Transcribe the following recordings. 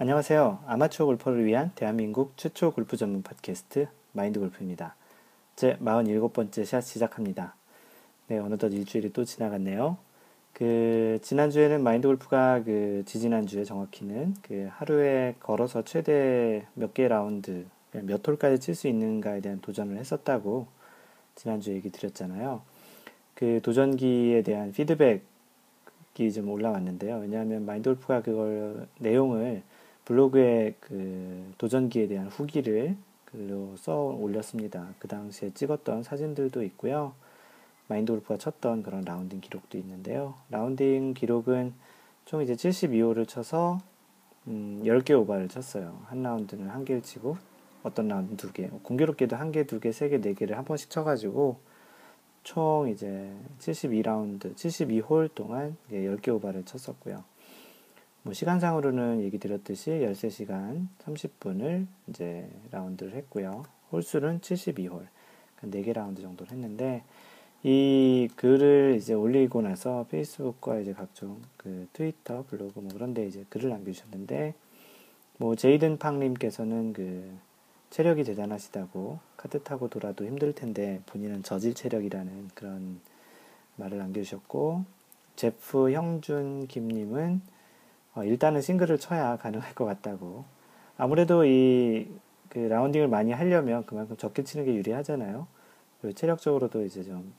안녕하세요. 아마추어 골퍼를 위한 대한민국 최초 골프 전문 팟캐스트 마인드 골프입니다. 제 47번째 샷 시작합니다. 네, 어느덧 일주일이 또 지나갔네요. 그, 지난주에는 마인드 골프가 그, 지지난주에 정확히는 그 하루에 걸어서 최대 몇 개 라운드, 몇 홀까지 칠 수 있는가에 대한 도전을 했었다고 지난주에 얘기 드렸잖아요. 그 도전기에 대한 피드백이 좀 올라왔는데요. 왜냐하면 마인드 골프가 그걸, 내용을 블로그에 그 도전기에 대한 후기를 글로 써 올렸습니다. 그 당시에 찍었던 사진들도 있고요. 마인드 골프가 쳤던 그런 라운딩 기록도 있는데요. 라운딩 기록은 총 이제 72홀을 쳐서 음, 10개 over를 쳤어요. 한 라운드는 한 개를 치고 어떤 라운드 두 개, 공교롭게도 한 개, 두 개, 세 개, 네 개를 한 번씩 쳐가지고 총 이제 72라운드, 72홀 동안 10개 오바를 쳤었고요. 뭐 시간상으로는 얘기 드렸듯이 13시간 30분을 이제 라운드를 했고요. 홀수는 72홀. 그러니까 4개 라운드 정도를 했는데 이 글을 이제 올리고 나서 페이스북과 이제 각종 그 트위터, 블로그 뭐 그런 데 이제 글을 남겨주셨는데 뭐 제이든 팡님께서는 그 체력이 대단하시다고 카트 타고 돌아도 힘들 텐데 본인은 저질 체력이라는 그런 말을 남겨주셨고 제프 형준 김님은 어, 일단은 싱글을 쳐야 가능할 것 같다고. 아무래도 이 그 라운딩을 많이 하려면 그만큼 적게 치는 게 유리하잖아요. 그리고 체력적으로도 이제 좀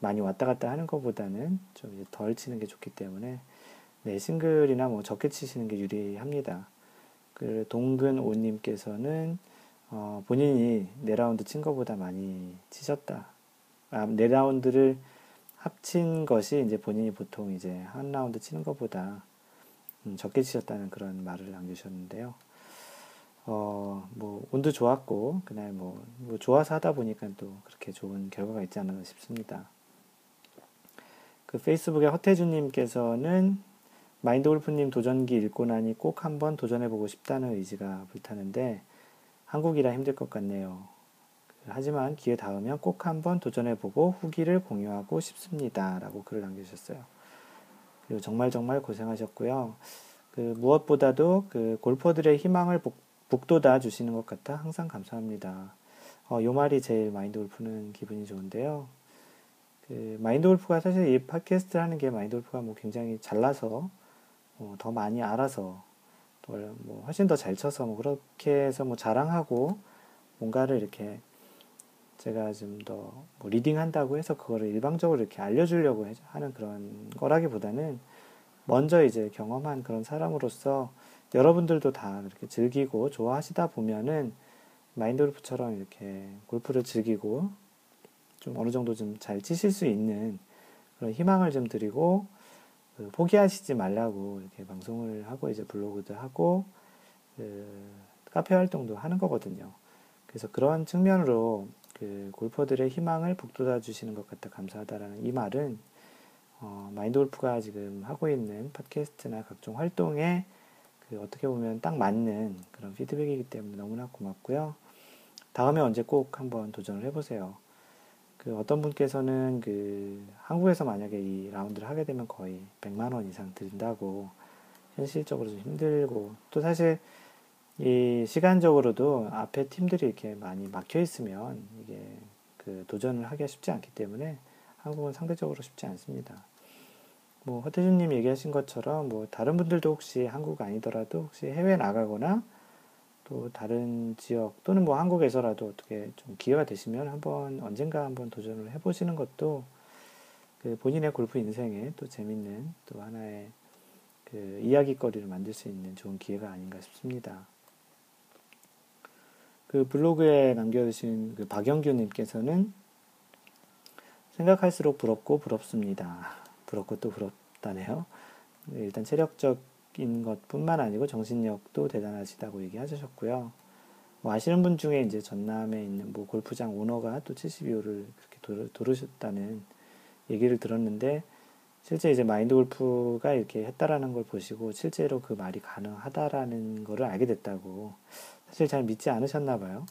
많이 왔다 갔다 하는 것보다는 좀 덜 치는 게 좋기 때문에 네, 싱글이나 뭐 적게 치시는 게 유리합니다. 그 동근 오님께서는 어, 본인이 네 라운드 친 것보다 많이 치셨다. 아, 네 라운드를 합친 것이 이제 본인이 보통 이제 한 라운드 치는 것보다 음, 적게 치셨다는 그런 말을 남기셨는데요. 어, 뭐, 운도 좋았고, 그날 뭐, 뭐, 좋아서 하다 보니까 또 그렇게 좋은 결과가 있지 않았나 싶습니다. 그 페이스북에 허태주님께서는 마인드 골프님 도전기 읽고 나니 꼭 한번 도전해보고 싶다는 의지가 불타는데, 한국이라 힘들 것 같네요. 하지만 기회 닿으면 꼭 한번 도전해보고 후기를 공유하고 싶습니다. 라고 글을 남겨주셨어요. 그리고 정말 정말 고생하셨고요. 그 무엇보다도 그 골퍼들의 희망을 복, 북돋아 주시는 것 같아 항상 감사합니다. 어, 요 말이 제일 마인드 골프는 기분이 좋은데요. 그 마인드 골프가 사실 이 팟캐스트 하는 게 마인드 골프가 뭐 굉장히 잘나서 어, 더 많이 알아서 또 뭐 훨씬 더 잘 쳐서 뭐 그렇게 해서 뭐 자랑하고 뭔가를 이렇게 제가 좀 더 뭐 leading 한다고 해서 그거를 일방적으로 이렇게 알려주려고 하는 그런 거라기보다는 먼저 이제 경험한 그런 사람으로서 여러분들도 다 이렇게 즐기고 좋아하시다 보면은 마인드 골프처럼 이렇게 골프를 즐기고 좀 어느 정도 좀 잘 치실 수 있는 그런 희망을 좀 드리고 그 포기하시지 말라고 이렇게 방송을 하고 이제 블로그도 하고 그 카페 활동도 하는 거거든요. 그래서 그런 측면으로 그 골퍼들의 희망을 북돋아 주시는 것 같아 감사하다라는 이 말은 어, 마인드 골프가 지금 하고 있는 팟캐스트나 각종 활동에 그 어떻게 보면 딱 맞는 그런 피드백이기 때문에 너무나 고맙고요. 다음에 언제 꼭 한번 도전을 해보세요. 그 어떤 분께서는 그 한국에서 만약에 이 라운드를 하게 되면 거의 100만 원 이상 든다고 현실적으로 좀 힘들고 또 사실 이 시간적으로도 앞에 팀들이 이렇게 많이 막혀 있으면 이게 그 도전을 하기가 쉽지 않기 때문에 한국은 상대적으로 쉽지 않습니다. 뭐 허태준님 얘기하신 것처럼 뭐 다른 분들도 혹시 한국 아니더라도 혹시 해외 나가거나 또 다른 지역 또는 뭐 한국에서라도 어떻게 좀 기회가 되시면 한번 언젠가 한번 도전을 해보시는 것도 그 본인의 골프 인생에 또 재밌는 또 하나의 그 이야기거리를 만들 수 있는 좋은 기회가 아닌가 싶습니다. 그 블로그에 남겨주신 그 박영규님께서는 생각할수록 부럽고 부럽습니다. 부럽고 또 부럽다네요. 일단 체력적인 것뿐만 아니고 정신력도 대단하시다고 얘기하셨고요. 뭐 아시는 분 중에 이제 전남에 있는 뭐 골프장 오너가 또 72호를 그렇게 도르셨다는 얘기를 들었는데 실제 이제 마인드 골프가 이렇게 했다라는 걸 보시고 실제로 그 말이 가능하다라는 거를 알게 됐다고 사실 잘 믿지 않으셨나 봐요.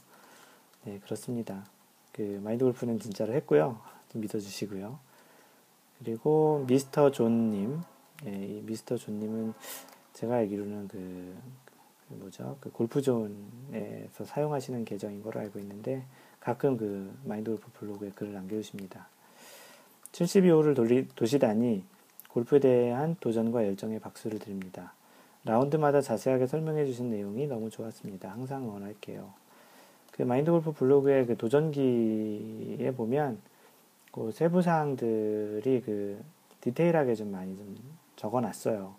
네, 그렇습니다. 그 마인드 골프는 진짜로 했고요. 좀 믿어주시고요. 그리고 미스터 존님, 예, 이 미스터 존님은 제가 알기로는 그, 그 뭐죠? 그 골프존에서 사용하시는 계정인 걸로 알고 있는데 가끔 그 마인드 골프 블로그에 글을 남겨주십니다. 72홀을 돌리, 도시다니 골프에 대한 도전과 열정에 박수를 드립니다. 라운드마다 자세하게 설명해 주신 내용이 너무 좋았습니다. 항상 응원할게요. 그 마인드 골프 블로그의 그 도전기에 보면 그 세부 사항들이 그 디테일하게 좀 많이 좀 적어 놨어요.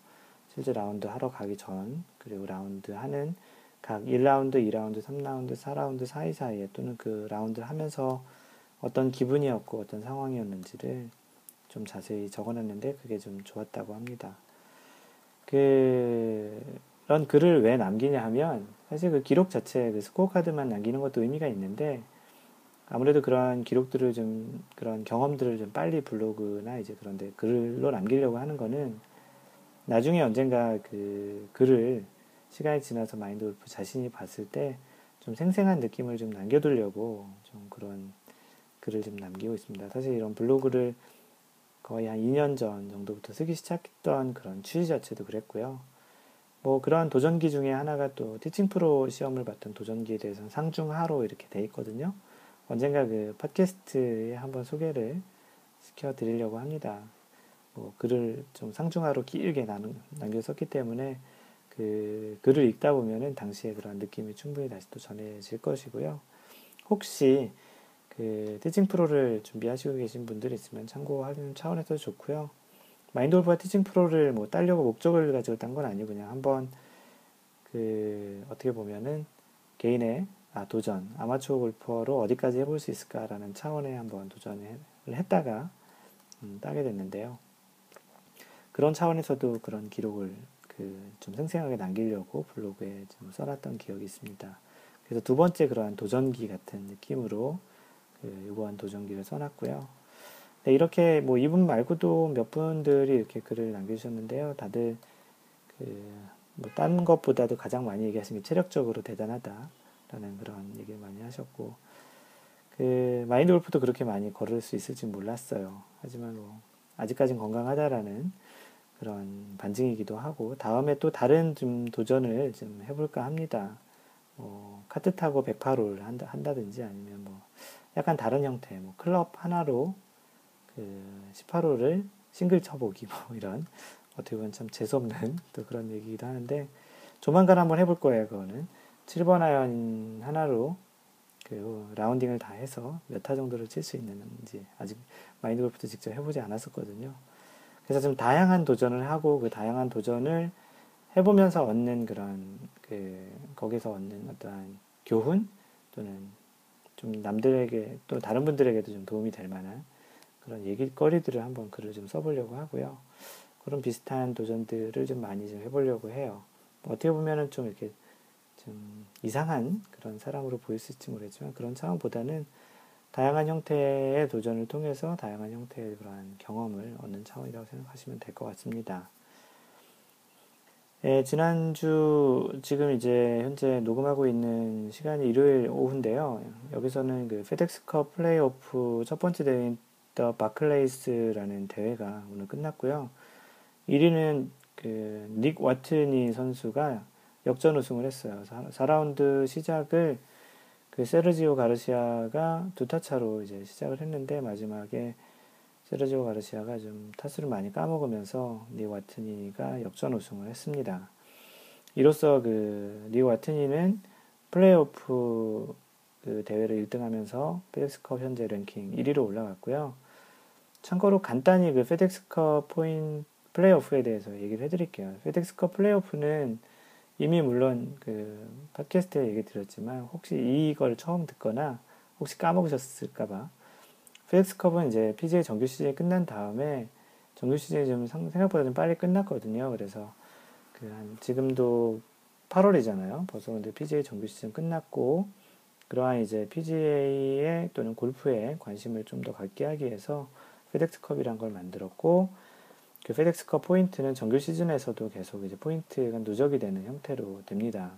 실제 라운드 하러 가기 전, 그리고 라운드 하는 각 1라운드, 2라운드, 3라운드, 4라운드 사이사이에 또는 그 라운드를 하면서 어떤 기분이었고 어떤 상황이었는지를 좀 자세히 적어 놨는데 그게 좀 좋았다고 합니다. 그런 글을 왜 남기냐 하면 사실 그 기록 자체 그 스코어 카드만 남기는 것도 의미가 있는데 아무래도 그런 기록들을 좀 그런 경험들을 좀 빨리 블로그나 이제 그런데 글로 남기려고 하는 거는 나중에 언젠가 그 글을 시간이 지나서 마인드 골프 자신이 봤을 때 좀 생생한 느낌을 좀 남겨두려고 좀 그런 글을 좀 남기고 있습니다. 사실 이런 블로그를 거의 한 2년 전 정도부터 쓰기 시작했던 그런 취지 자체도 그랬고요. 뭐 그런 도전기 중에 하나가 또 티칭 프로 시험을 봤던 도전기에 대해서는 상중하로 이렇게 돼 있거든요. 언젠가 그 팟캐스트에 한번 소개를 시켜 드리려고 합니다. 뭐 글을 좀 상중하로 길게 남겼었기 때문에 그 글을 읽다 보면은 당시에 그런 느낌이 충분히 다시 또 전해질 것이고요. 혹시 그 티칭 프로를 준비하시고 계신 분들이 있으면 참고하는 차원에서 좋고요. 마인드 골프가 티칭 프로를 뭐 따려고 목적을 가지고 딴 건 아니고 그냥 한번 그 어떻게 보면은 개인의 아, 도전, 아마추어 골퍼로 어디까지 해볼 수 있을까라는 차원에 한번 도전을 했다가 음, 따게 됐는데요. 그런 차원에서도 그런 기록을 그 좀 생생하게 남기려고 블로그에 좀 써놨던 기억이 있습니다. 그래서 두 번째 그러한 도전기 같은 느낌으로 그 이번 도전기를 써놨고요. 네, 이렇게 뭐 이분 말고도 몇 분들이 이렇게 글을 남겨주셨는데요. 다들 그뭐딴 것보다도 가장 많이 얘기하신 게 체력적으로 대단하다. 라는 그런 얘기를 많이 하셨고, 그, 마인드 골프도 그렇게 많이 걸을 수 있을지 몰랐어요. 하지만 뭐, 아직까진 건강하다라는 그런 반증이기도 하고, 다음에 또 다른 좀 도전을 좀 해볼까 합니다. 뭐, 카트 타고 108홀 한다, 한다든지 아니면 뭐, 약간 다른 형태, 뭐, 클럽 하나로 그 18홀을 싱글 쳐보기, 뭐, 이런, 어떻게 보면 참 재수없는 또 그런 얘기기도 하는데, 조만간 한번 해볼 거예요, 그거는. 7번 아이언 하나로 그 라운딩을 다 해서 몇 타 정도를 칠 수 있는지 아직 마인드 골프도 직접 해보지 않았었거든요. 그래서 좀 다양한 도전을 하고 그 다양한 도전을 해보면서 얻는 그런 그 거기서 얻는 어떠한 교훈 또는 좀 남들에게 또 다른 분들에게도 좀 도움이 될 만한 그런 얘기거리들을 한번 글을 좀 써보려고 하고요. 그런 비슷한 도전들을 좀 많이 좀 해보려고 해요. 어떻게 보면은 좀 이렇게 좀 이상한 그런 사람으로 보일 수 있을지 모르겠지만 그런 차원보다는 다양한 형태의 도전을 통해서 다양한 형태의 그러한 경험을 얻는 차원이라고 생각하시면 될 것 같습니다. 예, 지난주 지금 이제 현재 녹음하고 있는 시간이 일요일 오후인데요. 여기서는 그 페덱스컵 플레이오프 첫 번째 대회인 더 바클레이스라는 대회가 오늘 끝났고요. 1위는 그 닉 와트니 선수가 역전 우승을 했어요. 4라운드 시작을 그 세르지오 가르시아가 두 타 차로 이제 시작을 했는데 마지막에 세르지오 가르시아가 좀 타수를 많이 까먹으면서 닉 와트니가 역전 우승을 했습니다. 이로써 그 닉 와트니는 플레이오프 그 대회를 1등하면서 페덱스컵 현재 랭킹 1위로 올라갔고요. 참고로 간단히 그 페덱스컵 포인 플레이오프에 대해서 얘기를 해드릴게요. 페덱스컵 플레이오프는 이미 물론 그 팟캐스트에 얘기 드렸지만 혹시 이걸 처음 듣거나 혹시 까먹으셨을까봐 페덱스컵은 이제 PGA 정규 시즌이 끝난 다음에 정규 시즌이 좀 생각보다 좀 빨리 끝났거든요. 그래서 그 한 지금도 8월이잖아요. 벌써 근데 PGA 정규 시즌 끝났고 그러한 이제 PGA에 또는 골프에 관심을 좀 더 갖게 하기 위해서 페덱스컵이란 걸 만들었고 그 페덱스컵 포인트는 정규 시즌에서도 계속 이제 포인트가 누적이 되는 형태로 됩니다.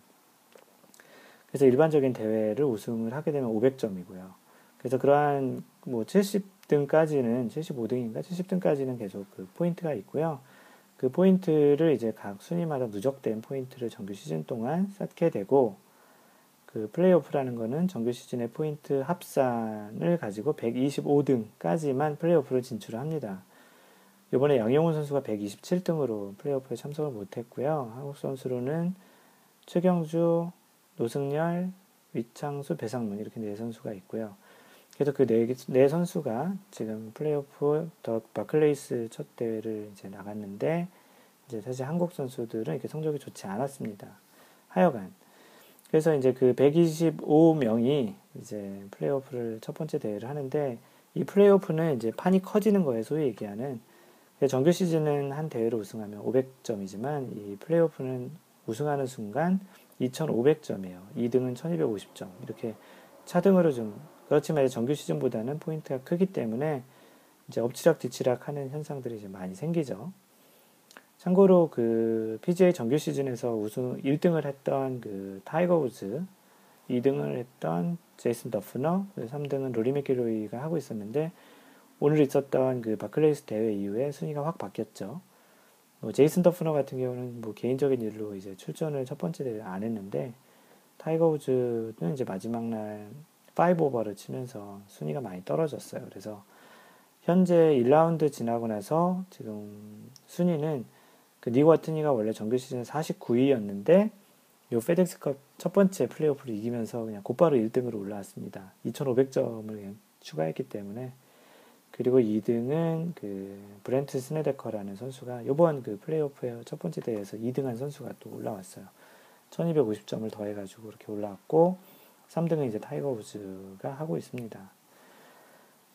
그래서 일반적인 대회를 우승을 하게 되면 500점이고요. 그래서 그러한 뭐 70등까지는 75등인가 70등까지는 계속 그 포인트가 있고요. 그 포인트를 이제 각 순위마다 누적된 포인트를 정규 시즌 동안 쌓게 되고 그 플레이오프라는 거는 정규 시즌의 포인트 합산을 가지고 125등까지만 플레이오프를 진출을 합니다. 이번에 양용은 선수가 127등으로 플레이오프에 참석을 못했고요. 한국 선수로는 최경주, 노승열, 위창수, 배상문 이렇게 네 선수가 있고요. 그래서 그네 네 선수가 지금 플레이오프 더 바클레이스 첫 대회를 이제 나갔는데 이제 사실 한국 선수들은 이렇게 성적이 좋지 않았습니다. 하여간 그래서 이제 그 125명이 이제 플레이오프를 첫 번째 대회를 하는데 이 플레이오프는 이제 판이 커지는 거에 소위 얘기하는 정규 시즌은 한 대회로 우승하면 500점이지만 이 플레이오프는 우승하는 순간 2,500점이에요. 2등은 1,250점. 이렇게 차등으로 좀 그렇지만 정규 시즌보다는 포인트가 크기 때문에 이제 엎치락 뒤치락 하는 현상들이 이제 많이 생기죠. 참고로 그 PGA 정규 시즌에서 우승 1등을 했던 그 타이거 우즈, 2등을 했던 제이슨 더프너, 3등은 로리 맥길로이가 하고 있었는데 오늘 있었던 그 바클레이스 대회 이후에 순위가 확 바뀌었죠. 뭐 제이슨 더프너 같은 경우는 뭐 개인적인 일로 이제 출전을 첫 번째 대회 안 했는데 타이거 우즈는 이제 마지막 날 5 오버를 치면서 순위가 많이 떨어졌어요. 그래서 현재 1라운드 지나고 나서 지금 순위는 그 닉 와트니가 원래 정규 시즌 49위였는데 요 페덱스컵 첫 번째 플레이오프를 이기면서 그냥 곧바로 1등으로 올라왔습니다. 2,500점을 그냥 추가했기 때문에 그리고 2등은 그 브렌트 스네데커라는 선수가 요번 그 플레이오프의 첫 번째 대회에서 2등한 선수가 또 올라왔어요. 1250점을 더해가지고 그렇게 올라왔고 3등은 이제 타이거 우즈가 하고 있습니다.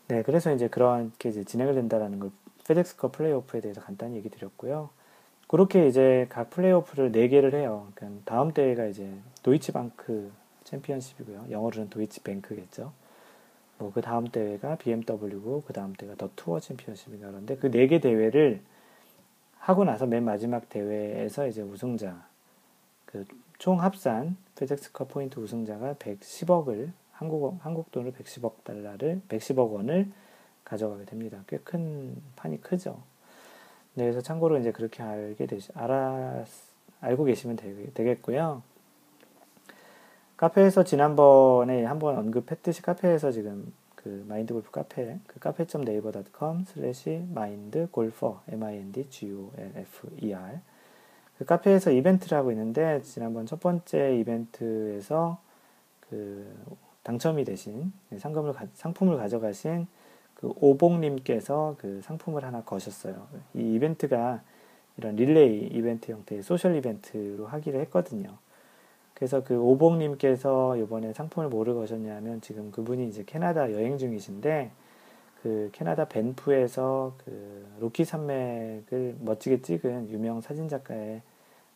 네, 그래서 이제 그렇게 이제 진행을 된다라는 걸 페덱스컵 플레이오프에 대해서 간단히 얘기 드렸고요. 그렇게 이제 각 플레이오프를 4개를 해요. 그러니까 다음 대회가 이제 도이치방크 챔피언십이고요. 영어로는 도이치뱅크겠죠. 뭐 그 다음 대회가 BMW고 그 다음 대회가 더 투어 챔피언십인가 그런데 그 4개 대회를 하고 나서 맨 마지막 대회에서 이제 우승자 그 총 합산 페덱스컵 포인트 우승자가 110억을 한국 한국 돈으로 110억 달러를 110억 원을 가져가게 됩니다. 꽤 큰 판이 크죠. 네, 그래서 참고로 이제 그렇게 알게 되시 알아 알고 계시면 되, 겠고요 카페에서 지난번에 한번 언급했듯이 카페에서 지금 그 마인드 골프 카페 그 cafe.naver.com 슬래시 mind golfer m i n d g o l f e r 그 카페에서 이벤트를 하고 있는데 지난번 첫 번째 이벤트에서 그 당첨이 되신 상금을 상품을 가져가신 그 오봉님께서 그 상품을 하나 거셨어요. 이 이벤트가 이런 릴레이 이벤트 형태의 소셜 이벤트로 하기로 했거든요. 그래서 그 오봉님께서 이번에 상품을 뭐를 거셨냐면 지금 그분이 이제 캐나다 여행 중이신데 그 캐나다 밴프에서 그 로키 산맥을 멋지게 찍은 유명 사진 작가의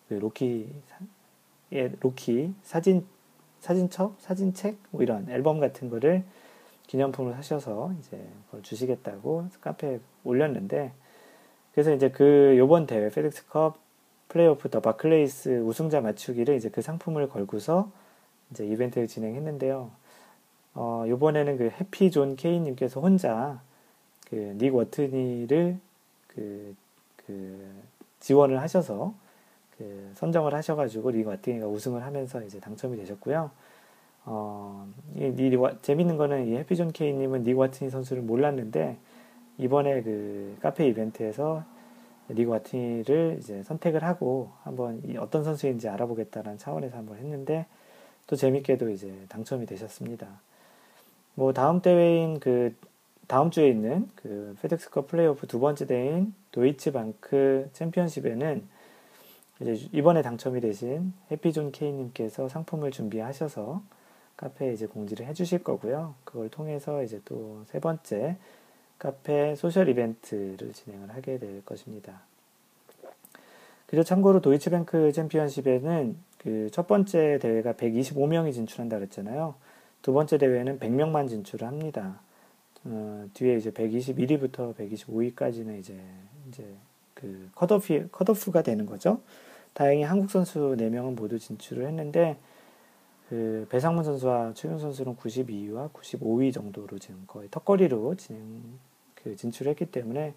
그 로키 예, 로키 사진 사진첩, 사진책 뭐 이런 앨범 같은 거를 기념품으로 사셔서 이제 그걸 주시겠다고 카페에 올렸는데 그래서 이제 그 요번 대회 페덱스컵 플레이오프 더 바클레이스 우승자 맞추기를 이제 그 상품을 걸고서 이제 이벤트를 진행했는데요. 어, 요번에는 그 해피 존 케이님께서 혼자 그 닉 와트니를 그, 그 지원을 하셔서 그 선정을 하셔가지고 닉 와트니가 우승을 하면서 이제 당첨이 되셨고요. 어, 이, 이 재밌는 거는 이 해피존 케이님은 닉 와트니 선수를 몰랐는데 이번에 그 카페 이벤트에서 리그 와팅이를 이제 선택을 하고 한번 어떤 선수인지 알아보겠다는 차원에서 한번 했는데 또 재밌게도 이제 당첨이 되셨습니다. 뭐 다음 대회인 그 다음 주에 있는 그 페덱스컵 플레이오프 두 번째 대회인 도이치방크 챔피언십에는 이제 이번에 당첨이 되신 해피존 K님께서 상품을 준비하셔서 카페에 이제 공지를 해주실 거고요. 그걸 통해서 이제 또 세 번째 카페 소셜 이벤트를 진행을 하게 될 것입니다. 그리고 참고로 도이치뱅크 챔피언십에는 그 첫 번째 대회가 125명이 진출한다 그랬잖아요. 두 번째 대회는 100명만 진출을 합니다. 어, 뒤에 이제 121위부터 125위까지는 이제 이제 그 컷오프 컷오프가 되는 거죠. 다행히 한국 선수 4명은 모두 진출을 했는데 그 배상문 선수와 최윤 선수는 92위와 95위 정도로 지금 거의 턱걸이로 진행 그 진출했기 때문에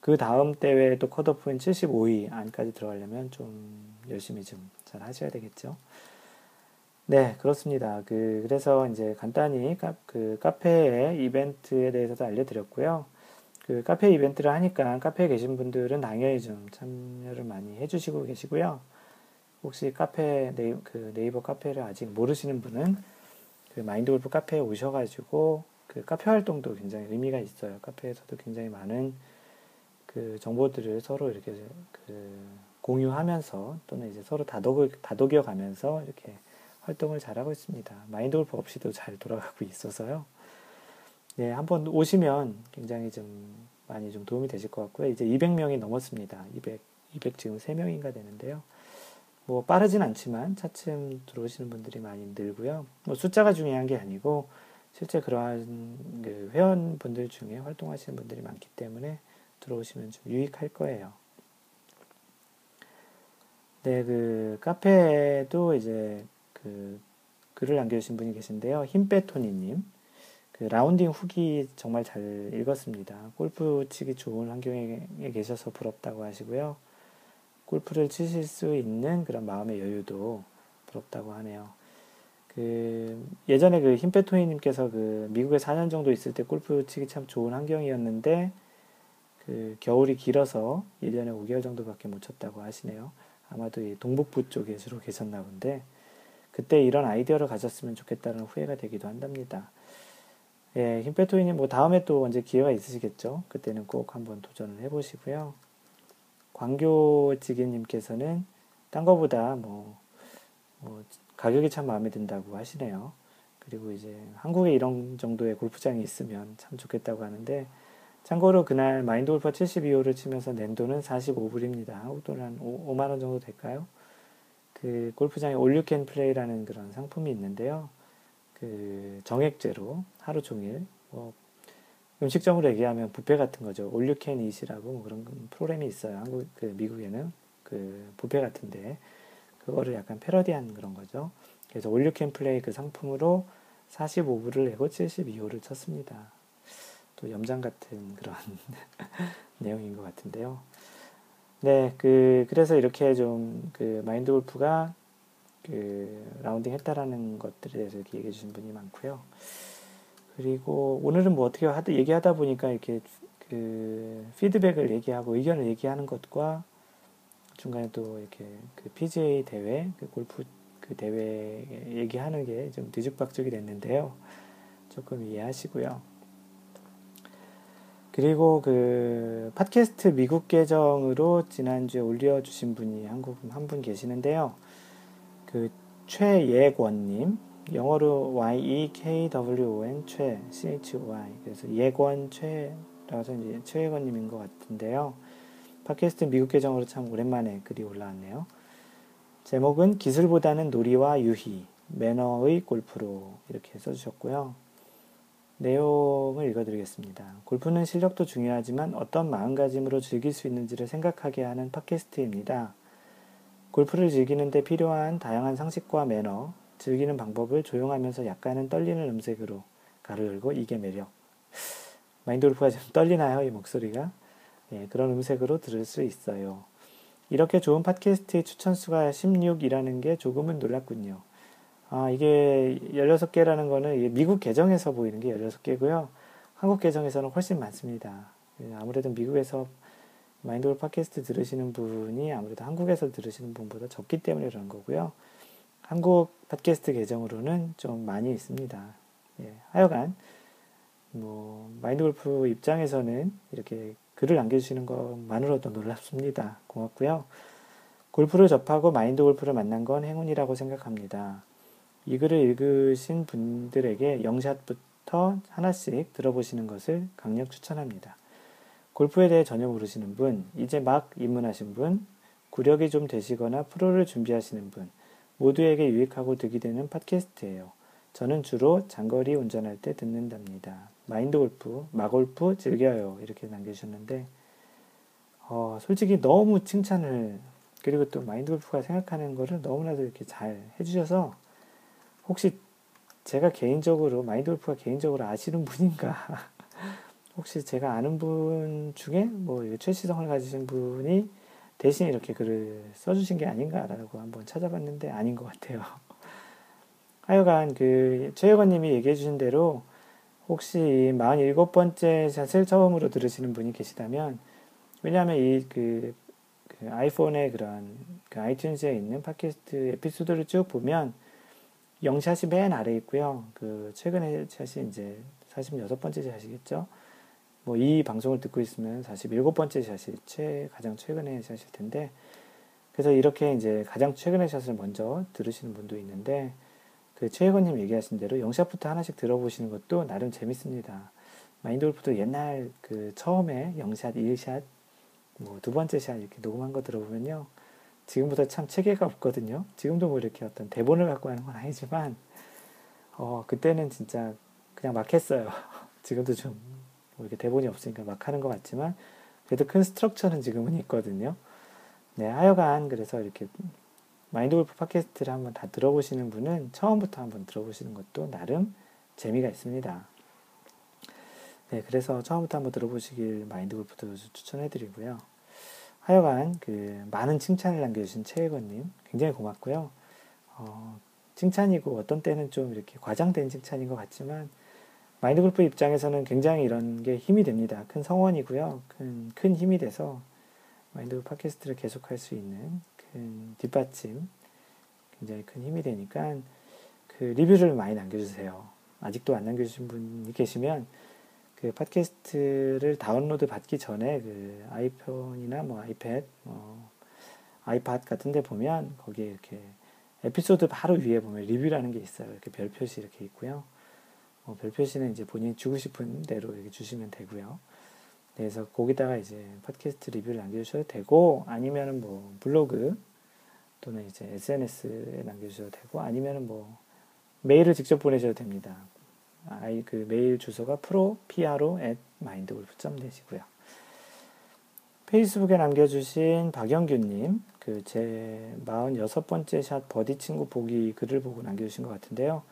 그 다음 대회 또 컷오프인 75위 안까지 들어가려면 좀 열심히 좀 잘 하셔야 되겠죠. 네, 그렇습니다. 그, 그래서 이제 간단히 카, 그 카페의 이벤트에 대해서도 알려드렸고요. 그 카페 이벤트를 하니까 카페에 계신 분들은 당연히 좀 참여를 많이 해주시고 계시고요. 혹시 카페 네이, 그 네이버 카페를 아직 모르시는 분은 그 마인드 골프 카페에 오셔가지고 그 카페 활동도 굉장히 의미가 있어요. 카페에서도 굉장히 많은 그 정보들을 서로 이렇게 그 공유하면서 또는 이제 서로 다독을 다독여 가면서 이렇게 활동을 잘하고 있습니다. 마인드 골프 없이도 잘 돌아가고 있어서요. 네, 한번 오시면 굉장히 좀 많이 좀 도움이 되실 것 같고요. 이제 200명이 넘었습니다. 200, 200 지금 3명인가 되는데요. 뭐 빠르진 않지만 차츰 들어오시는 분들이 많이 늘고요. 뭐 숫자가 중요한 게 아니고 실제 그러한 그 회원분들 중에 활동하시는 분들이 많기 때문에 들어오시면 좀 유익할 거예요. 네, 그 카페에도 이제 그 글을 남겨주신 분이 계신데요. 힘빼토니님. 그 라운딩 후기 정말 잘 읽었습니다. 골프 치기 좋은 환경에 계셔서 부럽다고 하시고요. 골프를 치실 수 있는 그런 마음의 여유도 부럽다고 하네요. 그 예전에 그 힘빼토니님께서 그 미국에 4년 정도 있을 때 골프 치기 참 좋은 환경이었는데 그 겨울이 길어서 1년에 5개월 정도밖에 못 쳤다고 하시네요. 아마도 이 동북부 쪽에 주로 계셨나 본데 그때 이런 아이디어를 가졌으면 좋겠다는 후회가 되기도 한답니다. 예, 힘빼토이님 뭐 다음에 또 언제 기회가 있으시겠죠. 그때는 꼭 한번 도전을 해보시고요. 광교지기님께서는 딴 거보다 뭐, 뭐 가격이 참 마음에 든다고 하시네요. 그리고 이제 한국에 이런 정도의 골프장이 있으면 참 좋겠다고 하는데 참고로 그날 마인드 골프 72호를 치면서 낸 돈은 45불입니다. 한국 돈한 5 만 원 정도 될까요? 그 골프장에 올유캔 플레이라는 그런 상품이 있는데요. 그 정액제로 하루 종일 뭐 음식점으로 얘기하면 뷔페 같은 거죠. 올유캔 이시라고 뭐 그런 프로그램이 있어요. 한국 그 미국에는 그 뷔페 같은데 그거를 약간 패러디한 그런 거죠. 그래서 올유캔 플레이 그 상품으로 45불을 내고 72호를 쳤습니다. 또 염장 같은 그런 내용인 것 같은데요. 네, 그, 그래서 이렇게 좀, 그, 마인드 골프가, 그, 라운딩 했다라는 것들에 대해서 이렇게 얘기해 주신 분이 많고요. 그리고 오늘은 뭐 어떻게 하다, 얘기하다 보니까 이렇게, 그, 피드백을 얘기하고 의견을 얘기하는 것과 중간에 또 이렇게 그 PGA 대회, 그 골프 그 대회 얘기하는 게 좀 뒤죽박죽이 됐는데요. 조금 이해하시고요. 그리고 그 팟캐스트 미국 계정으로 지난주에 올려주신 분이 한국 한 분 계시는데요. 그 최예권님 영어로 Y E K W O N 최 C H Y 그래서 예권 최라서 이제 최예권님인 것 같은데요. 팟캐스트 미국 계정으로 참 오랜만에 글이 올라왔네요. 제목은 기술보다는 놀이와 유희 매너의 골프로 이렇게 써주셨고요. 내용을 읽어드리겠습니다. 골프는 실력도 중요하지만 어떤 마음가짐으로 즐길 수 있는지를 생각하게 하는 팟캐스트입니다. 골프를 즐기는데 필요한 다양한 상식과 매너, 즐기는 방법을 조용하면서 약간은 떨리는 음색으로 가로 열고 이게 매력. 마인드 골프가 좀 떨리나요? 이 목소리가? 예, 그런 음색으로 들을 수 있어요. 이렇게 좋은 팟캐스트의 추천수가 16이라는 게 조금은 놀랐군요. 아, 이게 16개라는 거는 미국 계정에서 보이는 게 16개고요. 한국 계정에서는 훨씬 많습니다. 예, 아무래도 미국에서 마인드골 팟캐스트 들으시는 분이 아무래도 한국에서 들으시는 분보다 적기 때문에 그런 거고요. 한국 팟캐스트 계정으로는 좀 많이 있습니다. 예, 하여간 뭐 마인드 골프 입장에서는 이렇게 글을 남겨주시는 것만으로도 놀랍습니다. 고맙고요. 골프를 접하고 마인드 골프를 만난 건 행운이라고 생각합니다. 이 글을 읽으신 분들에게 영샷부터 하나씩 들어보시는 것을 강력 추천합니다. 골프에 대해 전혀 모르시는 분, 이제 막 입문하신 분, 구력이 좀 되시거나 프로를 준비하시는 분, 모두에게 유익하고 득이 되는 팟캐스트예요. 저는 주로 장거리 운전할 때 듣는답니다. 마인드 골프, 마골프 즐겨요. 이렇게 남겨주셨는데, 어, 솔직히 너무 칭찬을, 그리고 또 마인드 골프가 생각하는 거를 너무나도 이렇게 잘 해주셔서 혹시 제가 개인적으로 마인드 골프가 개인적으로 아시는 분인가 혹시 제가 아는 분 중에 뭐 최시성을 가지신 분이 대신 이렇게 글을 써주신 게 아닌가라고 한번 찾아봤는데 아닌 것 같아요. 하여간 그 최혜건님이 얘기해 주신 대로 혹시 47번째 샷을 처음으로 들으시는 분이 계시다면 왜냐하면 이그 그 아이폰의 그런 그 아이튠즈에 있는 팟캐스트 에피소드를 쭉 보면 영샷이 맨 아래 있고요. 그 최근에 샷이 이제 46번째 샷이겠죠. 뭐 이 방송을 듣고 있으면 47번째 샷이 최 가장 최근의 샷일 텐데 그래서 이렇게 이제 가장 최근의 샷을 먼저 들으시는 분도 있는데 그 최혜건님 얘기하신 대로 영샷부터 하나씩 들어보시는 것도 나름 재밌습니다. 마인드골프도 옛날 그 처음에 영샷, 1샷, 뭐 두 번째 샷 이렇게 녹음한 거 들어보면요. 지금보다 참 체계가 없거든요. 지금도 뭐 이렇게 어떤 대본을 갖고 하는 건 아니지만, 어, 그때는 진짜 그냥 막 했어요. 지금도 좀 뭐 이렇게 대본이 없으니까 막 하는 것 같지만, 그래도 큰 스트럭처는 지금은 있거든요. 네, 하여간 그래서 이렇게 마인드 골프 팟캐스트를 한번 다 들어보시는 분은 처음부터 한번 들어보시는 것도 나름 재미가 있습니다. 네, 그래서 처음부터 한번 들어보시길 마인드 골프도 추천해 드리고요. 하여간 그 많은 칭찬을 남겨주신 최혜건님 굉장히 고맙고요. 어, 칭찬이고 어떤 때는 좀 이렇게 과장된 칭찬인 것 같지만 마인드 골프 입장에서는 굉장히 이런 게 힘이 됩니다. 큰 성원이고요. 큰, 큰 힘이 돼서 마인드 골프 팟캐스트를 계속할 수 있는 큰 뒷받침, 굉장히 큰 힘이 되니까 그 리뷰를 많이 남겨주세요. 아직도 안 남겨주신 분이 계시면 그 팟캐스트를 다운로드 받기 전에 그 아이폰이나 뭐 아이패드, 뭐 아이팟 같은 데 보면 거기에 이렇게 에피소드 바로 위에 보면 리뷰라는 게 있어요. 이렇게 별 표시 이렇게 있고요. 어, 별 표시는 이제 본인이 주고 싶은 대로 이렇게 주시면 되고요. 그래서 거기다가 이제 팟캐스트 리뷰를 남겨주셔도 되고 아니면은 뭐 블로그 또는 이제 SNS에 남겨주셔도 되고 아니면은 뭐 메일을 직접 보내셔도 됩니다. 아이 그 메일 주소가 pro pro at mindgolf.net이고요. 페이스북에 남겨주신 박영규님 그 제 46번째 샷 버디 친구 보기 글을 보고 남겨주신 것 같은데요.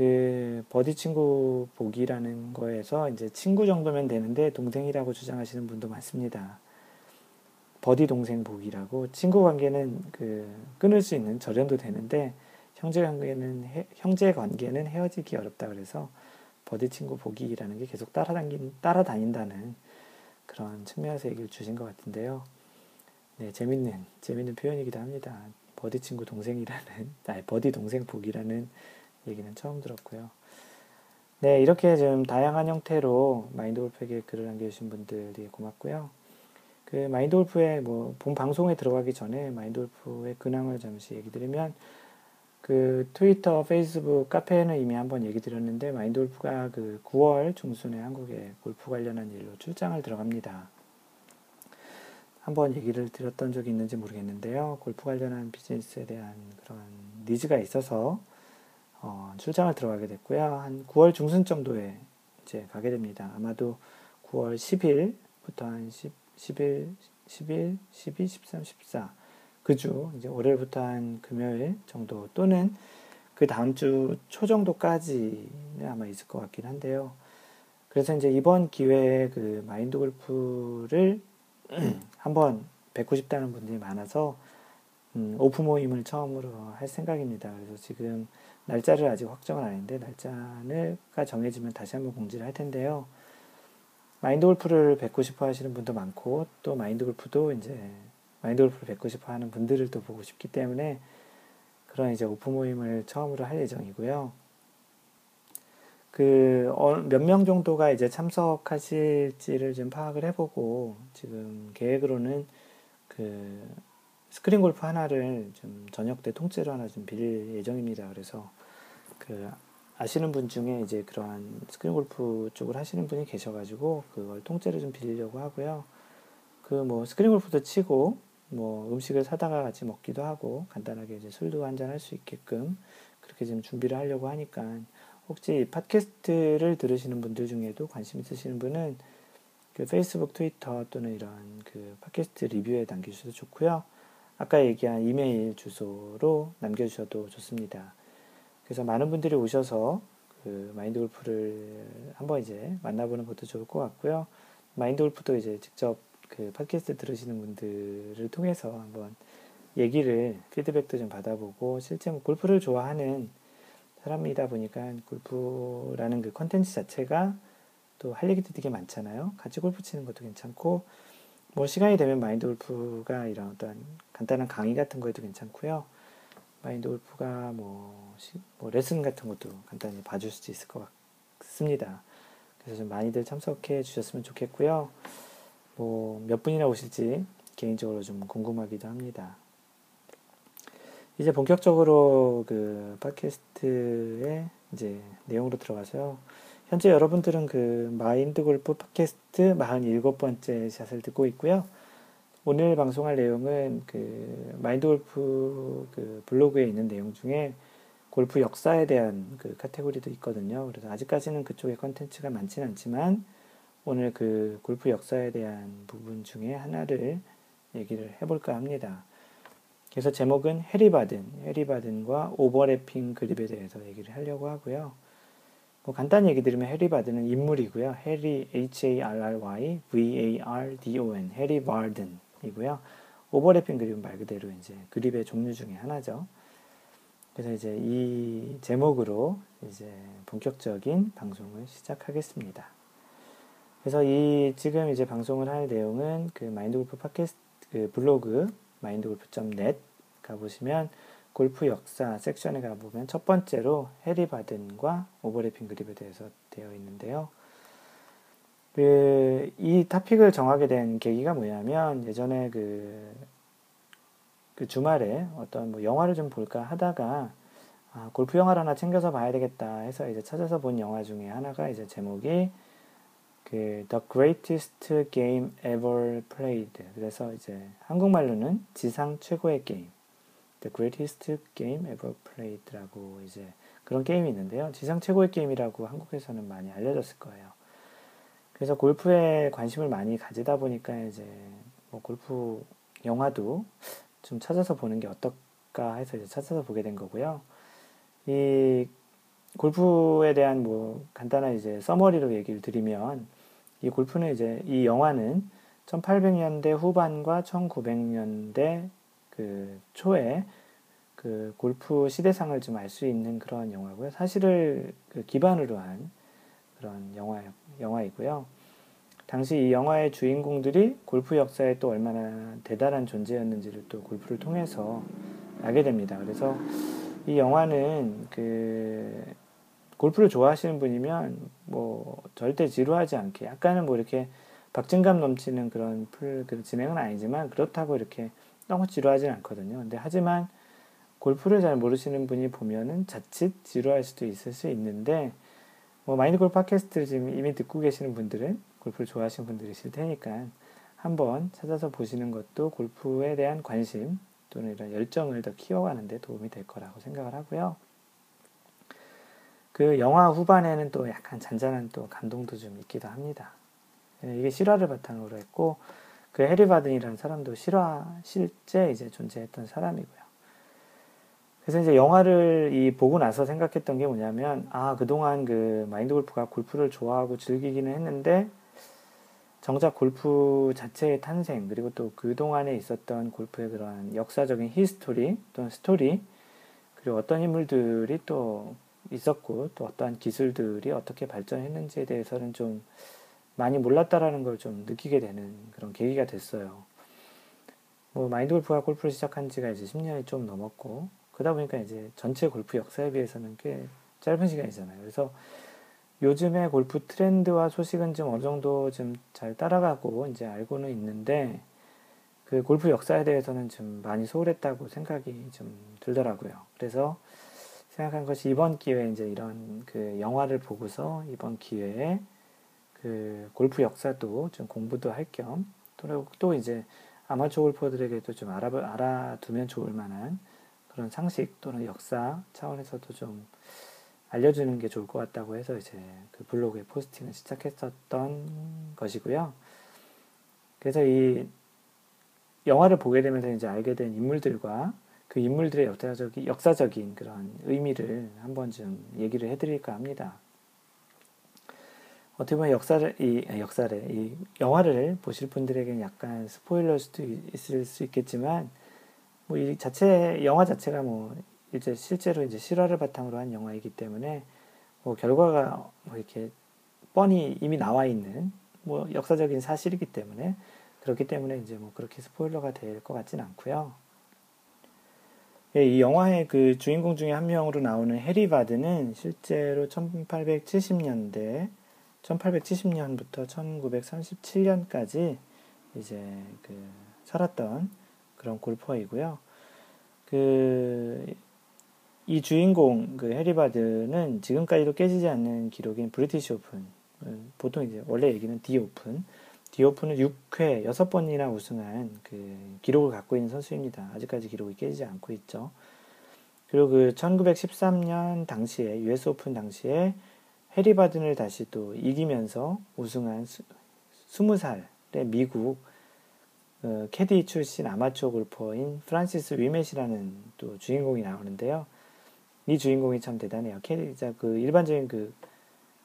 그 버디 친구 보기라는 거에서 이제 친구 정도면 되는데 동생이라고 주장하시는 분도 많습니다. 버디 동생 보기라고 친구 관계는 그 끊을 수 있는 절연도 되는데 형제 관계는 해, 형제 관계는 헤어지기 어렵다 그래서 버디 친구 보기라는 게 계속 따라다닌 따라다닌다는 그런 측면에서 얘기를 주신 것 같은데요. 네, 재밌는 재밌는 표현이기도 합니다. 버디 친구 동생이라는 아니 버디 동생 보기라는 얘기는 처음 들었고요. 네, 이렇게 좀 다양한 형태로 마인드 골프에게 글을 남겨주신 분들이 고맙고요. 그 마인드 골프의 뭐 본 방송에 들어가기 전에 마인드 골프의 근황을 잠시 얘기 드리면 그 트위터, 페이스북, 카페에는 이미 한번 얘기 드렸는데 마인드 골프가 그 9월 중순에 한국에 골프 관련한 일로 출장을 들어갑니다. 한번 얘기를 드렸던 적이 있는지 모르겠는데요. 골프 관련한 비즈니스에 대한 그런 니즈가 있어서 어, 출장을 들어가게 됐고요. 한 9월 중순 정도에 이제 가게 됩니다. 아마도 9월 10일부터 한 10, 10일, 11, 12, 13, 14. 그 주, 이제 월요일부터 한 금요일 정도 또는 그 다음 주 초 정도까지는 아마 있을 것 같긴 한데요. 그래서 이제 이번 기회에 그 마인드 골프를 한번 뵙고 싶다는 분들이 많아서 음, 오프 모임을 처음으로 할 생각입니다. 그래서 지금 날짜를 아직 안 했는데 날짜가 정해지면 다시 한번 공지를 할 텐데요. 마인드 골프를 뵙고 싶어 하시는 분도 많고 또 마인드 골프도 이제 마인드 골프를 뵙고 싶어 하는 분들을 또 보고 싶기 때문에 그런 이제 오프 모임을 처음으로 할 예정이고요. 그 몇 명 정도가 이제 참석하실지를 좀 파악을 해보고 지금 계획으로는 그 스크린 골프 하나를 좀 저녁 때 통째로 하나 좀 빌릴 예정입니다. 그래서 그 아시는 분 중에 이제 그러한 스크린 골프 쪽을 하시는 분이 계셔가지고 그걸 통째로 좀 빌리려고 하고요. 그 뭐 스크린 골프도 치고 뭐 음식을 사다가 같이 먹기도 하고 간단하게 이제 술도 한잔 할 수 있게끔 그렇게 좀 준비를 하려고 하니까 혹시 팟캐스트를 들으시는 분들 중에도 관심 있으시는 분은 그 페이스북, 트위터 또는 이런 그 팟캐스트 리뷰에 남겨주셔도 좋고요. 아까 얘기한 이메일 주소로 남겨주셔도 좋습니다. 그래서 많은 분들이 오셔서 그 마인드 골프를 한번 이제 만나보는 것도 좋을 것 같고요. 마인드 골프도 이제 직접 그 팟캐스트 들으시는 분들을 통해서 한번 얘기를 피드백도 좀 받아보고 실제 뭐 골프를 좋아하는 사람이다 보니까 골프라는 그 컨텐츠 자체가 또 할 얘기도 되게 많잖아요. 같이 골프 치는 것도 괜찮고 뭐 시간이 되면 마인드 골프가 이런 어떤 간단한 강의 같은 거에도 괜찮고요. 마인드 골프가 뭐, 시, 뭐 레슨 같은 것도 간단히 봐줄 수 있을 것 같습니다. 그래서 좀 많이들 참석해 주셨으면 좋겠고요. 뭐 몇 분이나 오실지 개인적으로 좀 궁금하기도 합니다. 이제 본격적으로 그 팟캐스트의 이제 내용으로 들어가서요. 현재 여러분들은 그 마인드 골프 팟캐스트 47번째 샷을 듣고 있고요. 오늘 방송할 내용은 그 마인드 골프 그 블로그에 있는 내용 중에 골프 역사에 대한 그 카테고리도 있거든요. 그래서 아직까지는 그쪽에 컨텐츠가 많지는 않지만 오늘 그 골프 역사에 대한 부분 중에 하나를 얘기를 해볼까 합니다. 그래서 제목은 해리 바든, 해리 바든과 오버래핑 그립에 대해서 얘기를 하려고 하고요. 뭐 간단히 얘기 드리면 해리 바든은 인물이고요. 해리 H-A-R-R-Y V-A-R-D-O-N 해리 바든 이고요. 오버래핑 그립은 말 그대로 이제 그립의 종류 중에 하나죠. 그래서 이제 이 제목으로 이제 본격적인 방송을 시작하겠습니다. 그래서 이 지금 이제 방송을 할 내용은 그 마인드 골프 팟캐스트 그 블로그 마인드골프.net 가보시면 골프 역사 섹션에 가보면 첫 번째로 해리 바든과 오버래핑 그립에 대해서 되어 있는데요. 그, 이 topic을 정하게 된 계기가 뭐냐면 예전에 그, 그 주말에 어떤 뭐 영화를 좀 볼까 하다가 아, 골프 영화를 하나 챙겨서 봐야 되겠다 해서 이제 찾아서 본 영화 중에 하나가 이제 제목이 그 The Greatest Game Ever Played. 그래서 이제 한국말로는 지상 최고의 게임. The Greatest Game Ever Played라고 이제 그런 게임이 있는데요. 지상 최고의 게임이라고 한국에서는 많이 알려졌을 거예요. 그래서 골프에 관심을 많이 가지다 보니까 이제 뭐 골프 영화도 좀 찾아서 보는 게 어떨까 해서 이제 찾아서 보게 된 거고요. 이 골프에 대한 뭐 간단한 이제 서머리로 얘기를 드리면 이 골프는 이제 이 영화는 1800년대 후반과 1900년대 그 초에 그 골프 시대상을 좀 알 수 있는 그런 영화고요. 사실을 그 기반으로 한 그런 영화 영화이고요. 당시 이 영화의 주인공들이 골프 역사에 또 얼마나 대단한 존재였는지를 또 골프를 통해서 알게 됩니다. 그래서 이 영화는 그 골프를 좋아하시는 분이면 뭐 절대 지루하지 않게 약간은 뭐 이렇게 박진감 넘치는 그런 풀그 진행은 아니지만 그렇다고 이렇게 너무 지루하지는 않거든요. 근데 하지만 골프를 잘 모르시는 분이 보면은 자칫 지루할 수도 있을 수 있는데 뭐 마인드 골프 팟캐스트를 지금 이미 듣고 계시는 분들은 골프를 좋아하시는 분들이실 테니까 한번 찾아서 보시는 것도 골프에 대한 관심 또는 이런 열정을 더 키워가는데 도움이 될 거라고 생각을 하고요. 그 영화 후반에는 또 약간 잔잔한 또 감동도 좀 있기도 합니다. 예, 이게 실화를 바탕으로 했고 그 해리 바든이라는 사람도 실화 실제 이제 존재했던 사람이고요. 그래서 이제 영화를 이 보고 나서 생각했던 게 뭐냐면 아 그동안 그 마인드 골프가 골프를 좋아하고 즐기기는 했는데 정작 골프 자체의 탄생 그리고 또 그동안에 있었던 골프의 그러한 역사적인 history 또는 스토리 그리고 어떤 인물들이 또 있었고 또 어떠한 기술들이 어떻게 발전했는지에 대해서는 좀 많이 몰랐다라는 걸 좀 느끼게 되는 그런 계기가 됐어요. 뭐 마인드 골프가 골프를 시작한 지가 이제 10년이 좀 넘었고 그러다 보니까 이제 전체 골프 역사에 비해서는 꽤 짧은 시간이잖아요. 그래서 요즘에 골프 트렌드와 소식은 좀 어느 정도 좀 잘 따라가고 이제 알고는 있는데 그 골프 역사에 대해서는 좀 많이 소홀했다고 생각이 좀 들더라고요. 그래서 생각한 것이 이번 기회에 이제 이런 그 영화를 보고서 이번 기회에 그 골프 역사도 좀 공부도 할 겸 또, 또 이제 아마추어 골퍼들에게도 좀 알아, 알아두면 좋을 만한 그런 상식 또는 역사 차원에서도 좀 알려주는 게 좋을 것 같다고 해서 이제 그 블로그에 포스팅을 시작했었던 것이고요. 그래서 이 영화를 보게 되면서 이제 알게 된 인물들과 그 인물들의 역사적인, 역사적인 그런 의미를 한번 좀 얘기를 해드릴까 합니다. 어떻게 보면 역사를, 이, 역사를, 이 영화를 보실 분들에게는 약간 스포일러일 수도 있을 수 있겠지만, 뭐 이 자체, 영화 자체가 뭐, 이제 실제로 이제 실화를 바탕으로 한 영화이기 때문에, 뭐 결과가 뭐 이렇게 뻔히 이미 나와 있는 뭐 역사적인 사실이기 때문에 그렇기 때문에 이제 뭐 그렇게 스포일러가 될 것 같진 않고요. 예, 이 영화의 그 주인공 중에 한 명으로 나오는 해리 바드는 실제로 1870년대 1870년부터 1937년까지 이제 그 살았던 그런 골퍼이고요. 그 이 주인공 그 해리 바든은 지금까지도 깨지지 않는 기록인 브리티시 오픈 보통 이제 원래 얘기는 디 오픈 디 오픈은 6회 6번이나 우승한 그 기록을 갖고 있는 선수입니다. 아직까지 기록이 깨지지 않고 있죠. 그리고 그 1913년 당시에 US 오픈 당시에 해리 바든을 다시 또 이기면서 우승한 수, 20살의 미국 어, 캐디 출신 아마추어 골퍼인 프란시스 위멧이라는 또 주인공이 나오는데요. 이 주인공이 참 대단해요. 캐디, 그 일반적인 그,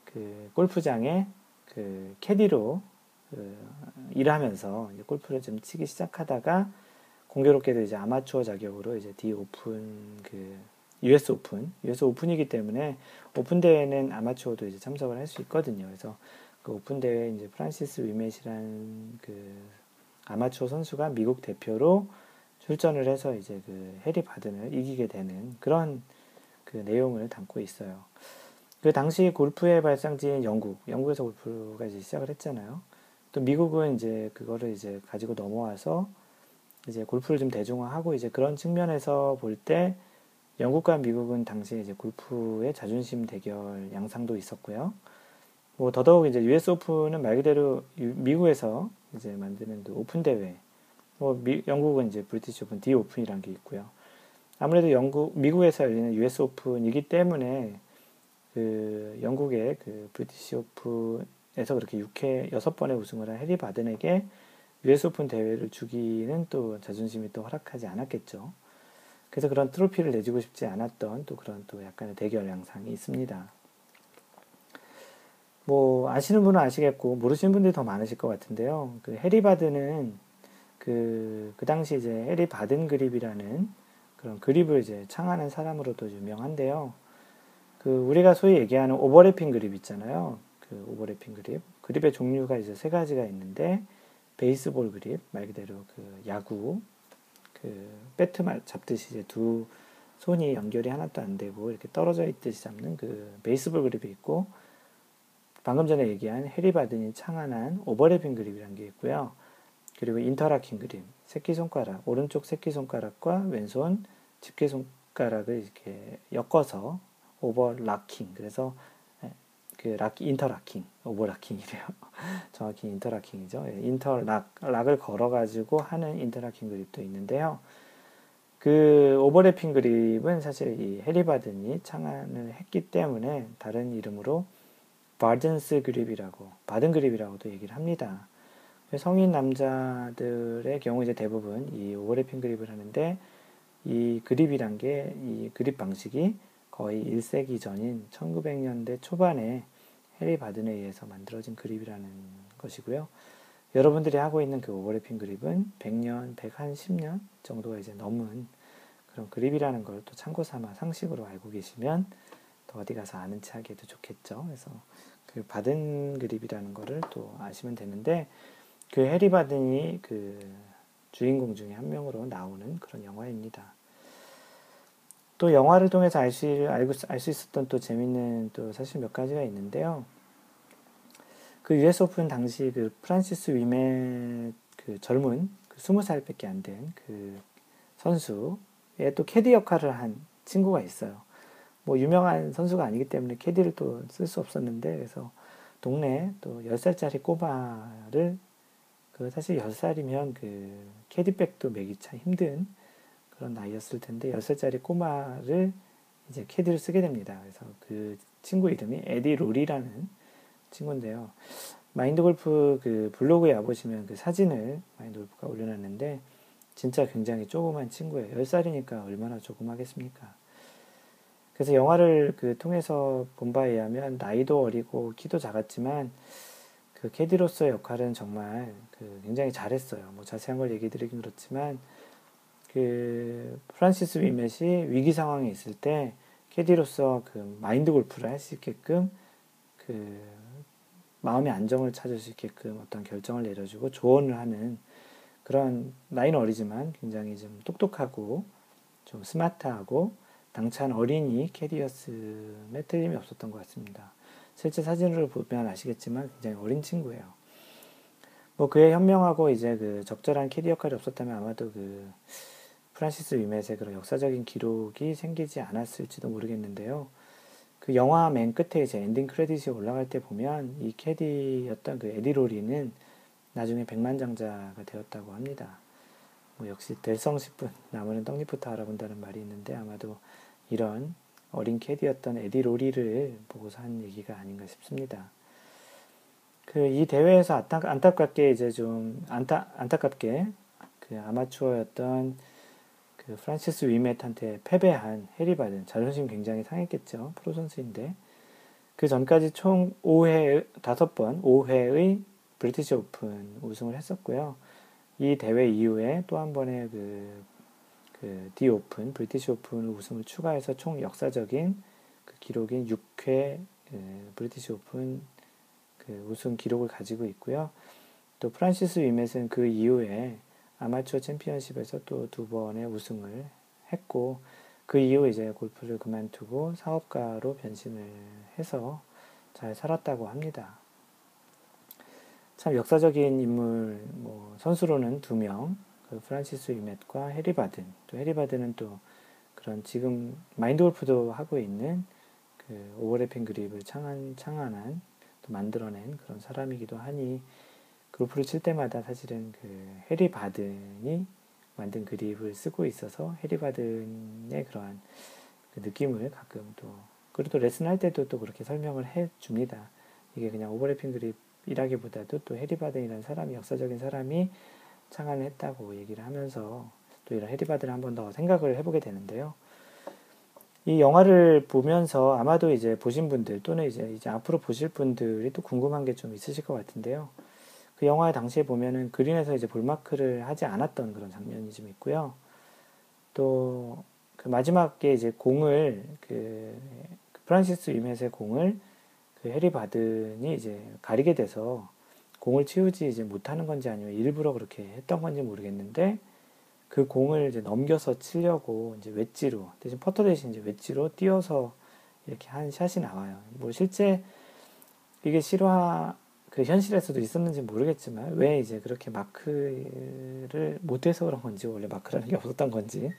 그 골프장에 그 캐디로 그 일하면서 골프를 좀 치기 시작하다가 공교롭게도 이제 아마추어 자격으로 이제 디 오픈 그 US 오픈, US 오픈이기 때문에 오픈 대회는 아마추어도 이제 참석을 할 수 있거든요. 그래서 그 오픈 대회 이제 프란시스 위멧이라는 그 아마추어 선수가 미국 대표로 출전을 해서 이제 그 해리 바든을 이기게 되는 그런 그 내용을 담고 있어요. 그 당시 골프의 발상지인 영국, 영국에서 골프가 이제 시작을 했잖아요. 또 미국은 이제 그거를 이제 가지고 넘어와서 이제 골프를 좀 대중화하고 이제 그런 측면에서 볼 때 영국과 미국은 당시에 이제 골프의 자존심 대결 양상도 있었고요. 뭐 더더욱 이제 US 오픈은 말 그대로 미국에서 이제 만드는 그 오픈 대회. 뭐 미, 영국은 이제 브리티시 오픈 디 오픈이라는 게 있고요. 아무래도 영국 미국에서 열리는 US 오픈이기 때문에 그 영국의 그 브리티시 오픈에서 그렇게 6회 6번의 우승을 한 해리 바든에게 US 오픈 대회를 주기는 또 자존심이 또 허락하지 않았겠죠. 그래서 그런 트로피를 내주고 싶지 않았던 또 그런 또 약간의 대결 양상이 있습니다. 뭐 아시는 분은 아시겠고 모르시는 분들이 더 많으실 것 같은데요. 그 해리 바든은 그, 그 당시 이제 해리 바든 그립이라는 그런 그립을 이제 창안한 사람으로도 유명한데요. 그 우리가 소위 얘기하는 오버래핑 그립 있잖아요. 그 오버래핑 그립. 그립의 종류가 이제 세 가지가 있는데 베이스볼 그립 말 그대로 그 야구 그 배트만 잡듯이 이제 두 손이 연결이 하나도 안 되고 이렇게 떨어져 있듯이 잡는 그 베이스볼 그립이 있고 방금 전에 얘기한 해리 바든이 창안한 오버래핑 그립이라는 게 있고요. 그리고 인터라킹 그립 새끼손가락 오른쪽 새끼손가락과 왼손 집게손가락을 이렇게 엮어서 오버라킹. 그래서 예, 그 lock, interlocking, overlocking이래요. 정확히 interlocking이죠. 예, interlock, lock을 걸어가지고 하는 interlocking 그립도 있는데요. 그 오버래핑 그립은 사실 이 해리바든이 창안을 했기 때문에 다른 이름으로 Vardon's 그립이라고, 바든 그립이라고도 얘기를 합니다. 성인 남자들의 경우 이제 대부분 이 오버래핑 그립을 하는데 이 그립이란 게 이 그립 방식이 거의 1세기 전인 1900년대 초반에 해리 바든에 의해서 만들어진 그립이라는 것이고요. 여러분들이 하고 있는 그 오버래핑 그립은 100년, 110년 정도가 이제 넘은 그런 그립이라는 걸 또 참고 삼아 상식으로 알고 계시면 더 어디 가서 아는 체 하기에도 좋겠죠. 그래서 그 바든 그립이라는 거를 또 아시면 되는데 그 해리 바든이 그 주인공 중에 한 명으로 나오는 그런 영화입니다. 또 영화를 통해서 알 수, 알고, 알 수 있었던 또 재밌는 또 사실 몇 가지가 있는데요. 그 US 오픈 당시 그 프란시스 위메 그 젊은 그 20살밖에 안 된 그 선수의 또 캐디 역할을 한 친구가 있어요. 뭐 유명한 선수가 아니기 때문에 캐디를 또 쓸 수 없었는데 그래서 동네 또 10살짜리 꼬마를 그 사실 10살이면 그 캐디백도 메기 참 힘든 그런 나이였을 텐데 10살짜리 꼬마를 이제 캐디를 쓰게 됩니다. 그래서 그 친구 이름이 에디 로리라는 친구인데요. 마인드 골프 그 블로그에 와보시면 그 사진을 마인드 골프가 올려놨는데 진짜 굉장히 조그만 친구예요. 10살이니까 얼마나 조그마겠습니까? 그래서 영화를 그 통해서 본 바에 의하면 나이도 어리고 키도 작았지만 그 캐디로서의 역할은 정말 그 굉장히 잘했어요. 뭐 자세한 걸 얘기 드리긴 그렇지만 그 프란시스 위멧이 위기 상황에 있을 때 캐디로서 그 마인드 골프를 할 수 있게끔 그 마음의 안정을 찾을 수 있게끔 어떤 결정을 내려주고 조언을 하는 그런 나이는 어리지만 굉장히 좀 똑똑하고 좀 스마트하고 당찬 어린이 캐디였음에 틀림이 없었던 것 같습니다. 실제 사진을 보면 아시겠지만 굉장히 어린 친구예요. 뭐 그의 현명하고 이제 그 적절한 캐디 역할이 없었다면 아마도 그 프란시스 위멧의 그런 역사적인 기록이 생기지 않았을지도 모르겠는데요. 그 영화 맨 끝에 이제 ending credit이 올라갈 때 보면 이 캐디였던 그 에디 로리는 나중에 백만장자가 되었다고 합니다. 뭐 역시 될성싶은 나무는 떡잎부터 알아본다는 말이 있는데 아마도 이런 어린 캐디였던 에디 로리를 보고서 한 얘기가 아닌가 싶습니다. 그 이 대회에서 안타, 깝게 이제 좀 안타 안타깝게 그 아마추어였던 그 프란시스 위메트한테 패배한 해리 바든 자존심 굉장히 상했겠죠. 프로 선수인데 그 전까지 총 5회 5번 5회의 브리티시 오픈 우승을 했었고요. 이 대회 이후에 또 한 번의 그, 그, 디 오픈, 브리티시 오픈 우승을 추가해서 총 역사적인 그 기록인 6회 그 브리티시 오픈 그 우승 기록을 가지고 있고요. 또 프란시스 위멧은 그 이후에 아마추어 챔피언십에서 또 두 번의 우승을 했고 그 이후 이제 골프를 그만두고 사업가로 변신을 해서 잘 살았다고 합니다. 참 역사적인 인물 뭐 선수로는 두 명, 그 프란시스 위멧과 해리 바든. 또 해리 바든은 또 그런 지금 마인드 골프도 하고 있는 그 오버래핑 그립을 창한, 창안한 또 만들어낸 그런 사람이기도 하니 골프를 칠 때마다 사실은 그 해리 바든이 만든 그립을 쓰고 있어서 해리 바든의 그러한 그 느낌을 가끔 또 그리고 또 레슨 할 때도 또 그렇게 설명을 해 줍니다. 이게 그냥 오버래핑 그립이라기보다도 또 해리 바든이라는 사람이 역사적인 사람이 창안했다고 얘기를 하면서 또 이런 해리 바든을 한번 더 생각을 해보게 되는데요. 이 영화를 보면서 아마도 이제 보신 분들 또는 이제 이제 앞으로 보실 분들이 또 궁금한 게 좀 있으실 것 같은데요. 그 영화의 당시에 보면은 그린에서 이제 볼마크를 하지 않았던 그런 장면이 좀 있고요. 또 그 마지막에 이제 공을 그, 그 프란시스 위멧의 공을 그 해리 바든이 이제 가리게 돼서 공을 치우지 이제 못하는 건지 아니면 일부러 그렇게 했던 건지 모르겠는데 그 공을 이제 넘겨서 치려고 이제 웨지로 대신 퍼터 대신 이제 웨지로 띄어서 이렇게 한 샷이 나와요. 뭐 실제 이게 실화 그 현실에서도 있었는지 모르겠지만 왜 이제 그렇게 마크를 못해서 그런 건지 원래 마크라는 게 없었던 건지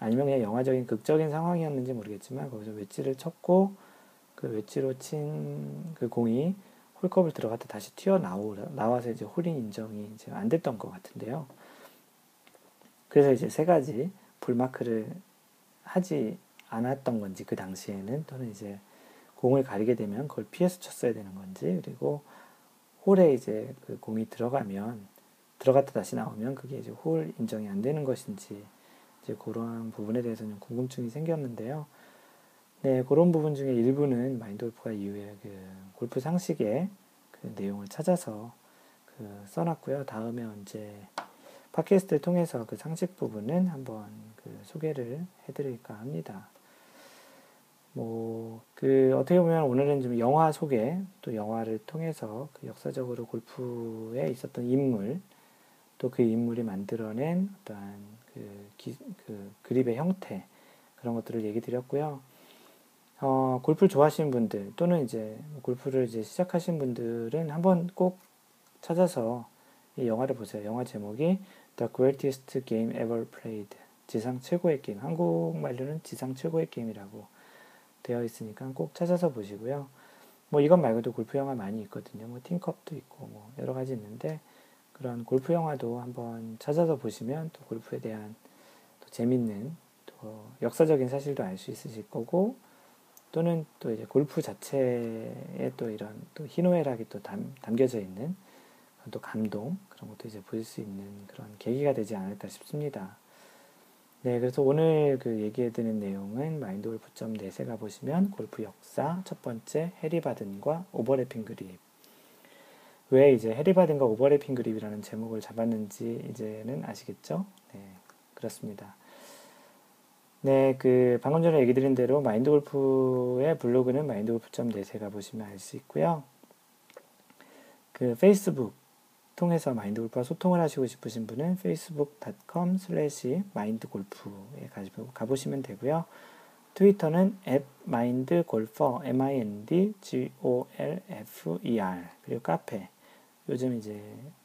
아니면 그냥 영화적인 극적인 상황이었는지 모르겠지만 거기서 웨지를 쳤고 그 웨지로 친 그 공이 홀컵을 들어갔다 다시 튀어나오 나와서 이제 홀인 인정이 이제 안 됐던 것 같은데요. 그래서 이제 세 가지 불마크를 하지 않았던 건지 그 당시에는 또는 이제 공을 가리게 되면 그걸 피해서 쳤어야 되는 건지 그리고 홀에 이제 그 공이 들어가면 들어갔다 다시 나오면 그게 이제 홀 인정이 안 되는 것인지 이제 그러한 부분에 대해서는 궁금증이 생겼는데요. 네, 그런 부분 중에 일부는 마인드 골프가 이후에 그 골프 상식의 그 내용을 찾아서 그 써놨고요. 다음에 언제 팟캐스트를 통해서 그 상식 부분은 한번 그 소개를 해드릴까 합니다. 뭐, 그, 어떻게 보면 오늘은 좀 영화 소개, 또 영화를 통해서 그 역사적으로 골프에 있었던 인물, 또 그 인물이 만들어낸 어떠한 그, 기, 그 그립의 형태, 그런 것들을 얘기 드렸고요. 어, 골프를 좋아하시는 분들, 또는 이제 골프를 이제 시작하신 분들은 한번 꼭 찾아서 이 영화를 보세요. 영화 제목이 The Greatest Game Ever Played. 지상 최고의 게임. 한국말로는 지상 최고의 게임이라고 되어 있으니까 꼭 찾아서 보시고요. 뭐 이것 말고도 골프 영화 많이 있거든요. 뭐 팀컵도 있고 뭐 여러 가지 있는데 그런 골프 영화도 한번 찾아서 보시면 또 골프에 대한 또 재밌는 또 역사적인 사실도 알 수 있으실 거고 또는 또 이제 골프 자체에 또 이런 또 희노애락이 또 담, 담겨져 있는 또 감동 그런 것도 이제 보실 수 있는 그런 계기가 되지 않을까 싶습니다. 네, 그래서 오늘 그 얘기해드리는 내용은 마인드 골프.net에 가보시면 골프 역사 첫 번째 해리 바든과 오버래핑 그립 왜 이제 해리 바든과 오버래핑 그립이라는 제목을 잡았는지 이제는 아시겠죠? 네, 그렇습니다. 네, 그 방금 전에 얘기 드린 대로 마인드 골프의 블로그는 마인드 골프.net에 가보시면 알 수 있고요. 그 페이스북 통해서 마인드 골프와 소통을 하시고 싶으신 분은 facebook.com slash mindgolf에 가보시면 되고요. 트위터는 at mindgolfer, m-i-n-d-g-o-l-f-e-r 그리고 카페 요즘 이제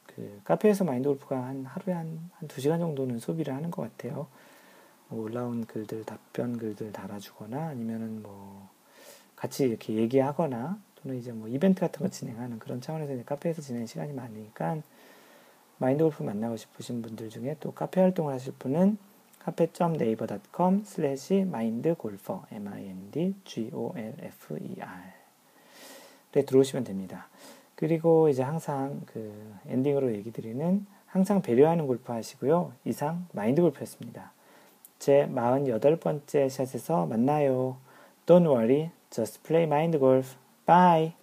그 카페에서 마인드 골프가 한 하루에 한, 한 2시간 정도는 소비를 하는 것 같아요. 뭐 올라온 글들, 답변 글들 달아주거나 아니면은 뭐 같이 이렇게 얘기하거나 또는 이제 뭐 이벤트 같은 거 진행하는 그런 차원에서 이제 카페에서 지내는 시간이 많으니까 마인드 골프 만나고 싶으신 분들 중에 또 카페 활동을 하실 분은 카페.naver.com slash mindgolfer m-i-n-d-g-o-l-f-e-r 에 들어오시면 됩니다. 그리고 이제 항상 그 엔딩으로 얘기 드리는 항상 배려하는 골프 하시고요. 이상 마인드 골프였습니다. 제 48번째 샷에서 만나요. Don't worry, just play mind golf. Bye.